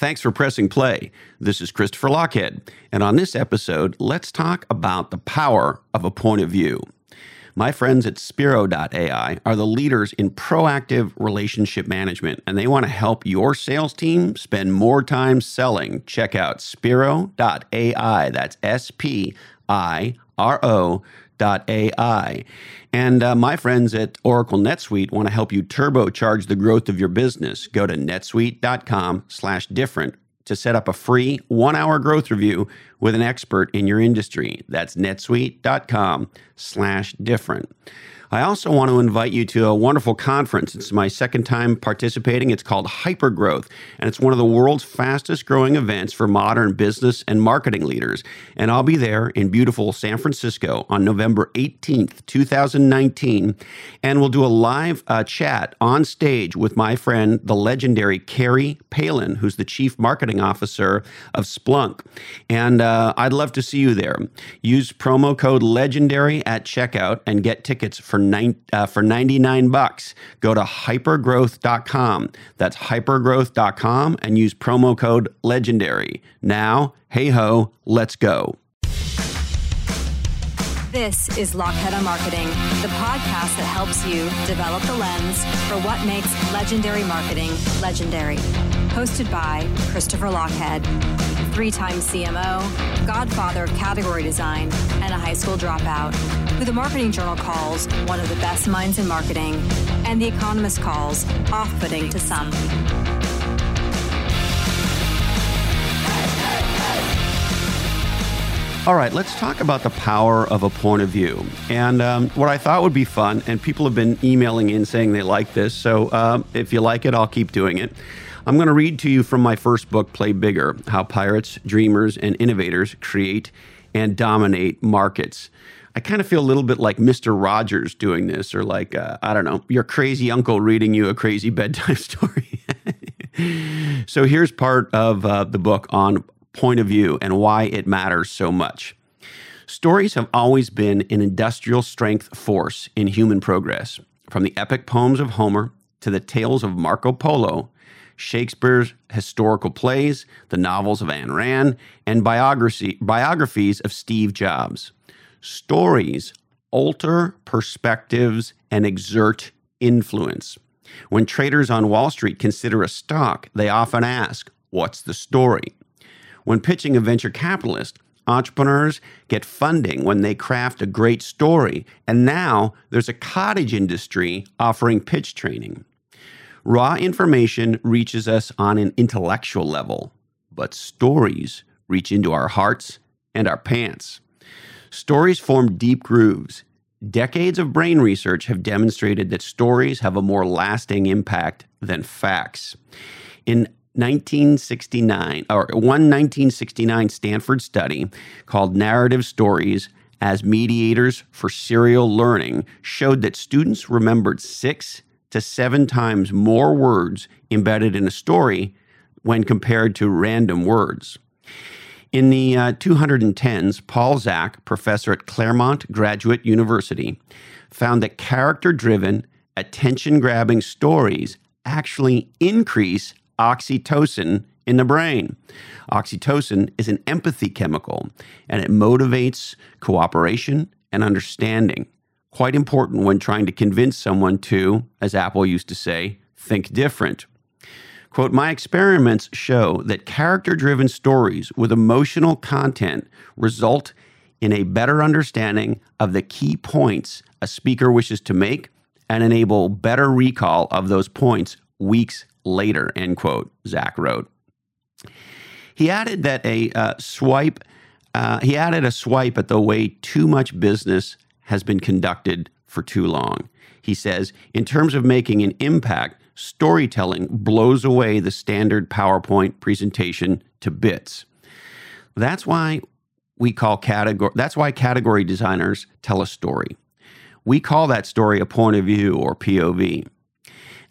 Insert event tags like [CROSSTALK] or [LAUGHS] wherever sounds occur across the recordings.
Thanks for pressing play. This is Christopher Lochhead, and on this episode, let's talk about the power of a point of view. My friends at Spiro.ai are the leaders in proactive relationship management, and they want to help your sales team spend more time selling. Check out Spiro.ai. That's S P I R O AI. And uh, my friends at Oracle NetSuite want to help you turbocharge the growth of your business. Go to netsuite.com slash different to set up a free one-hour growth review with an expert in your industry. That's netsuite.com slash different. I also want to invite you to a wonderful conference. It's my second time participating. It's called Hypergrowth, and it's one of the world's fastest growing events for modern business and marketing leaders. And I'll be there in beautiful San Francisco on November 18th, 2019. And we'll do a live uh, chat on stage with my friend, the legendary Carrie Palin, who's the Chief Marketing Officer of Splunk. And uh, I'd love to see you there. Use promo code LEGENDARY at checkout and get tickets for nine, uh, for 99 bucks. Go to hypergrowth.com. That's hypergrowth.com and use promo code legendary. Now, hey ho, let's go. This is Lochhead on Marketing, the podcast that helps you develop the lens for what makes legendary marketing legendary. Hosted by Christopher Lochhead, three time CMO, godfather of category design, and a high school dropout, who the Marketing Journal calls one of the best minds in marketing, and The Economist calls off putting to some. All right, let's talk about the power of a point of view. And um, what I thought would be fun, and people have been emailing in saying they like this. So um, if you like it, I'll keep doing it. I'm going to read to you from my first book, Play Bigger How Pirates, Dreamers, and Innovators Create and Dominate Markets. I kind of feel a little bit like Mr. Rogers doing this, or like, uh, I don't know, your crazy uncle reading you a crazy [LAUGHS] bedtime story. so here's part of uh, the book on point of view and why it matters so much. Stories have always been an industrial strength force in human progress. From the epic poems of Homer to the tales of Marco Polo, Shakespeare's historical plays, the novels of Ayn Rand, and biography, biographies of Steve Jobs. Stories alter perspectives and exert influence. When traders on Wall Street consider a stock, they often ask, What's the story? When pitching a venture capitalist, entrepreneurs get funding when they craft a great story, and now there's a cottage industry offering pitch training. Raw information reaches us on an intellectual level, but stories reach into our hearts and our pants. Stories form deep grooves. Decades of brain research have demonstrated that stories have a more lasting impact than facts. In 1969, or one 1969 Stanford study called Narrative Stories as Mediators for Serial Learning showed that students remembered six to seven times more words embedded in a story when compared to random words. In the uh, 210s, Paul Zak, professor at Claremont Graduate University, found that character driven, attention grabbing stories actually increase oxytocin in the brain. Oxytocin is an empathy chemical and it motivates cooperation and understanding quite important when trying to convince someone to, as Apple used to say, think different. Quote, my experiments show that character driven stories with emotional content result in a better understanding of the key points a speaker wishes to make and enable better recall of those points weeks later, end quote, Zak wrote. He added that a uh, swipe, uh, he added a swipe at the way too much business has been conducted for too long. He says, in terms of making an impact, storytelling blows away the standard PowerPoint presentation to bits. That's why we call category that's why category designers tell a story. We call that story a point of view or POV.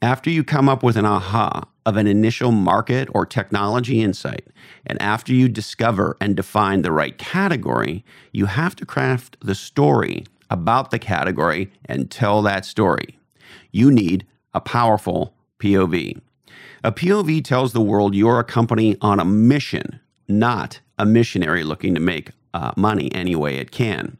After you come up with an aha of an initial market or technology insight, and after you discover and define the right category, you have to craft the story about the category and tell that story. You need a powerful POV. A POV tells the world you're a company on a mission, not a missionary looking to make uh, money any way it can.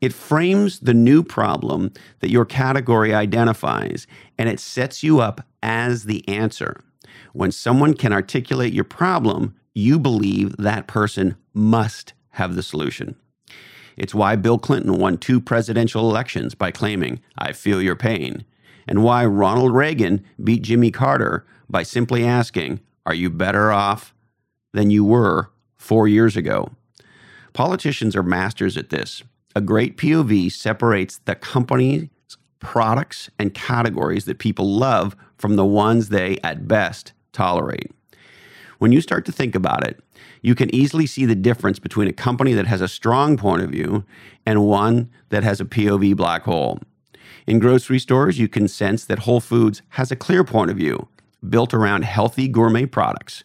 It frames the new problem that your category identifies and it sets you up as the answer. When someone can articulate your problem, you believe that person must have the solution. It's why Bill Clinton won two presidential elections by claiming, I feel your pain, and why Ronald Reagan beat Jimmy Carter by simply asking, Are you better off than you were four years ago? Politicians are masters at this. A great POV separates the company's products and categories that people love from the ones they, at best, tolerate. When you start to think about it, you can easily see the difference between a company that has a strong point of view and one that has a POV black hole. In grocery stores, you can sense that Whole Foods has a clear point of view built around healthy gourmet products,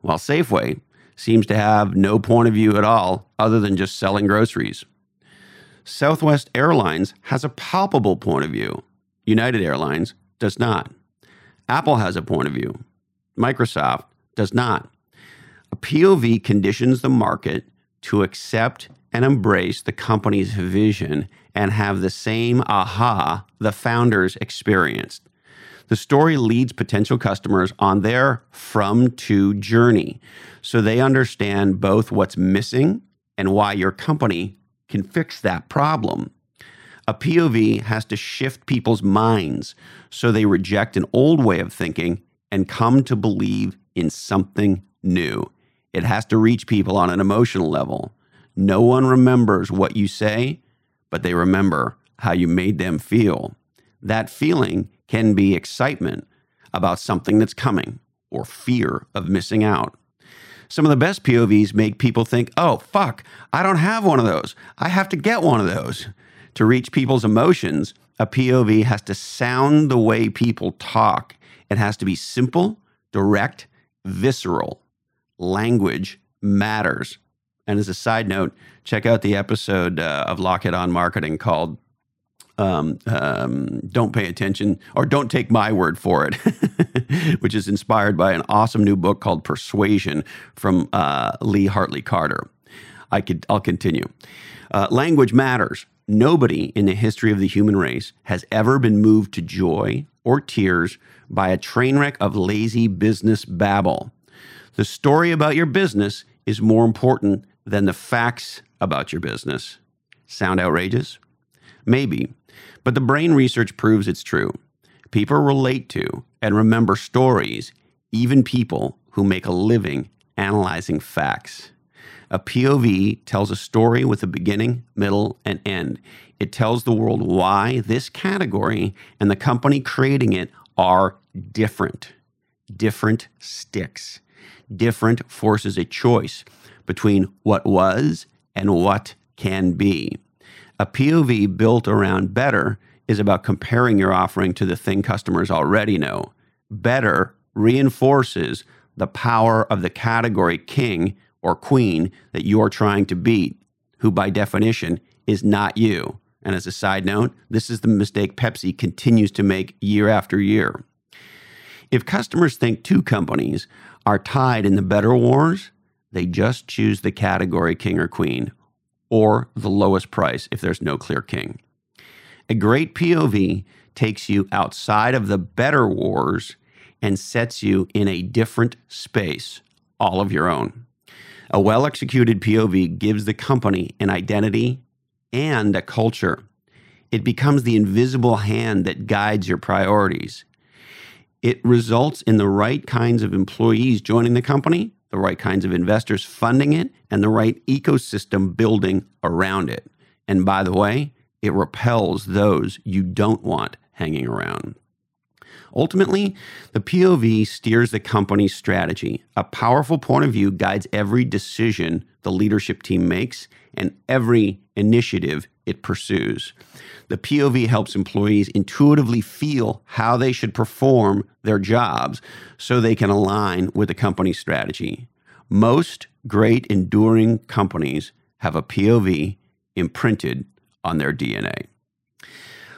while Safeway seems to have no point of view at all other than just selling groceries. Southwest Airlines has a palpable point of view. United Airlines does not. Apple has a point of view. Microsoft does not. A POV conditions the market to accept and embrace the company's vision and have the same aha the founders experienced. The story leads potential customers on their from to journey so they understand both what's missing and why your company can fix that problem. A POV has to shift people's minds so they reject an old way of thinking and come to believe in something new. It has to reach people on an emotional level. No one remembers what you say, but they remember how you made them feel. That feeling can be excitement about something that's coming or fear of missing out. Some of the best POVs make people think, oh, fuck, I don't have one of those. I have to get one of those. To reach people's emotions, a POV has to sound the way people talk. It has to be simple, direct, visceral. Language matters. And as a side note, check out the episode uh, of Lochhead On Marketing called um, um, Don't Pay Attention or Don't Take My Word for It, [LAUGHS] which is inspired by an awesome new book called Persuasion from uh, Lee Hartley Carter. I could, I'll continue. Uh, language matters. Nobody in the history of the human race has ever been moved to joy or tears by a train wreck of lazy business babble. The story about your business is more important than the facts about your business. Sound outrageous? Maybe, but the brain research proves it's true. People relate to and remember stories, even people who make a living analyzing facts. A POV tells a story with a beginning, middle, and end. It tells the world why this category and the company creating it are different. Different sticks. Different forces a choice between what was and what can be. A POV built around better is about comparing your offering to the thing customers already know. Better reinforces the power of the category king or queen that you're trying to beat, who by definition is not you. And as a side note, this is the mistake Pepsi continues to make year after year. If customers think two companies are tied in the better wars, they just choose the category king or queen or the lowest price if there's no clear king. A great POV takes you outside of the better wars and sets you in a different space, all of your own. A well executed POV gives the company an identity and a culture. It becomes the invisible hand that guides your priorities. It results in the right kinds of employees joining the company the right kinds of investors funding it, and the right ecosystem building around it. And by the way, it repels those you don't want hanging around. Ultimately, the POV steers the company's strategy. A powerful point of view guides every decision the leadership team makes and every initiative it pursues. The POV helps employees intuitively feel how they should perform their jobs so they can align with the company's strategy. Most great enduring companies have a POV imprinted on their DNA.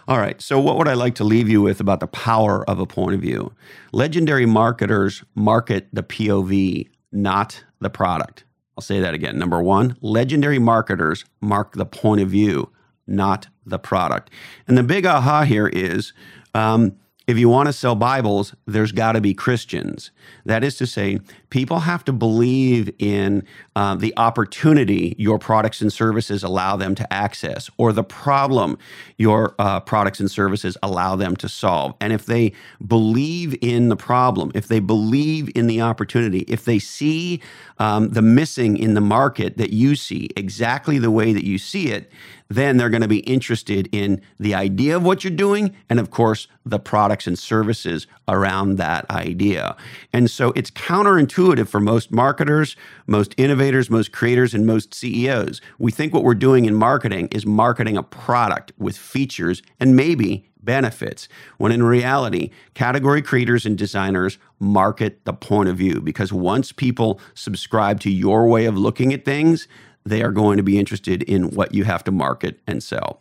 All right. So, what would I like to leave you with about the power of a point of view? Legendary marketers market the POV, not the product. I'll say that again. Number one, legendary marketers mark the point of view, not the product. And the big aha here is um, if you want to sell Bibles, there's got to be Christians. That is to say, people have to believe in uh, the opportunity your products and services allow them to access or the problem your uh, products and services allow them to solve. And if they believe in the problem, if they believe in the opportunity, if they see um, the missing in the market that you see exactly the way that you see it, then they're going to be interested in the idea of what you're doing and, of course, the products and services around that idea. And so it's counterintuitive for most marketers, most innovators, most creators, and most CEOs. We think what we're doing in marketing is marketing a product with features and maybe benefits, when in reality, category creators and designers market the point of view because once people subscribe to your way of looking at things, they are going to be interested in what you have to market and sell.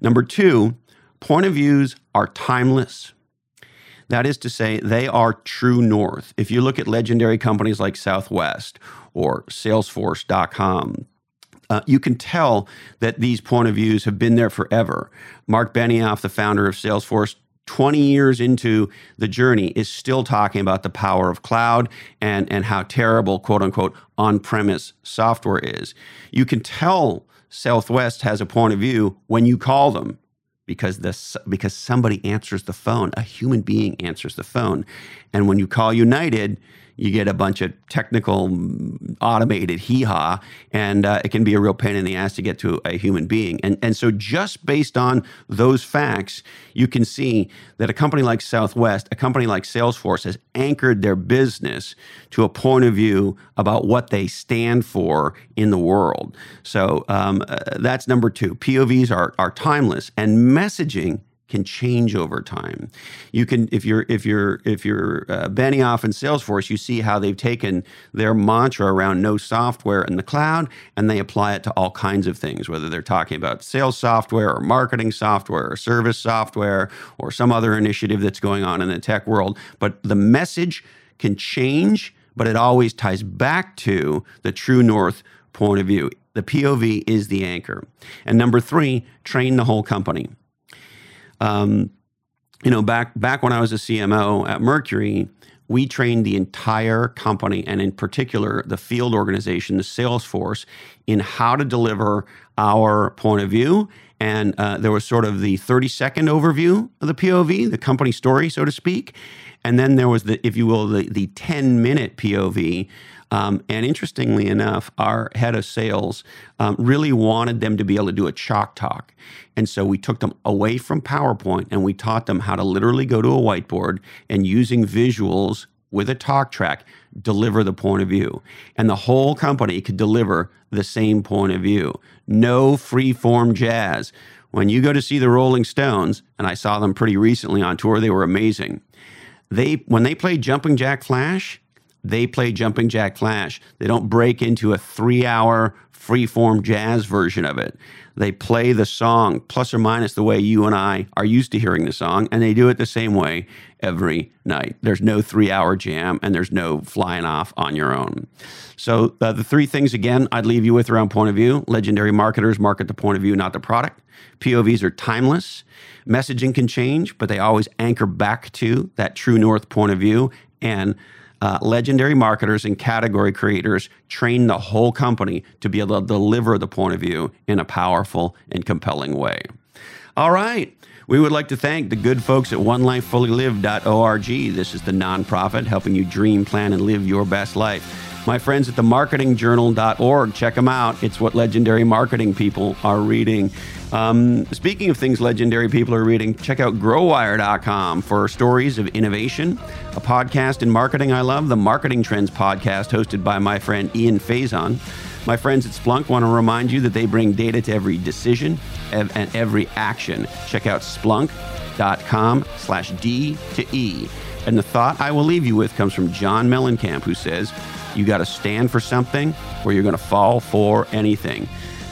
Number two, point of views are timeless. That is to say, they are true north. If you look at legendary companies like Southwest or Salesforce.com, uh, you can tell that these point of views have been there forever. Mark Benioff, the founder of Salesforce, 20 years into the journey is still talking about the power of cloud and, and how terrible, quote unquote, on premise software is. You can tell Southwest has a point of view when you call them because this because somebody answers the phone a human being answers the phone and when you call united you get a bunch of technical automated hee-haw and uh, it can be a real pain in the ass to get to a human being. And, and so just based on those facts you can see that a company like southwest a company like salesforce has anchored their business to a point of view about what they stand for in the world. So um, uh, that's number two. Povs are, are timeless and messaging can change over time. You can, if you're if you're if you're uh, Benioff and Salesforce, you see how they've taken their mantra around no software in the cloud and they apply it to all kinds of things, whether they're talking about sales software or marketing software or service software or some other initiative that's going on in the tech world. But the message can change, but it always ties back to the true north point of view. The POV is the anchor. And number three, train the whole company. Um, you know, back back when I was a CMO at Mercury, we trained the entire company and in particular the field organization, the sales force, in how to deliver our point of view. And uh, there was sort of the 30 second overview of the POV, the company story, so to speak. And then there was the, if you will, the, the 10 minute POV um, and interestingly enough, our head of sales um, really wanted them to be able to do a chalk talk. And so we took them away from PowerPoint and we taught them how to literally go to a whiteboard and using visuals with a talk track deliver the point of view. And the whole company could deliver the same point of view. No free form jazz. When you go to see the Rolling Stones, and I saw them pretty recently on tour, they were amazing. They when they played Jumping Jack Flash, they play Jumping Jack Flash. They don't break into a three hour freeform jazz version of it. They play the song plus or minus the way you and I are used to hearing the song, and they do it the same way every night. There's no three hour jam and there's no flying off on your own. So, uh, the three things again I'd leave you with around point of view legendary marketers market the point of view, not the product. POVs are timeless. Messaging can change, but they always anchor back to that true north point of view. And uh, legendary marketers and category creators train the whole company to be able to deliver the point of view in a powerful and compelling way. All right. We would like to thank the good folks at onelifefullylive.org. This is the nonprofit helping you dream, plan, and live your best life. My friends at the marketingjournal.org, check them out. It's what legendary marketing people are reading. Um, speaking of things legendary people are reading, check out growwire.com for stories of innovation, a podcast in marketing I love, the Marketing Trends podcast hosted by my friend Ian Faison. My friends at Splunk want to remind you that they bring data to every decision and every action. Check out splunk.com slash D to E. And the thought I will leave you with comes from John Mellencamp, who says, You got to stand for something or you're going to fall for anything.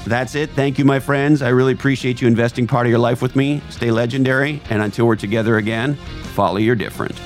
That's it. Thank you, my friends. I really appreciate you investing part of your life with me. Stay legendary. And until we're together again, follow your different.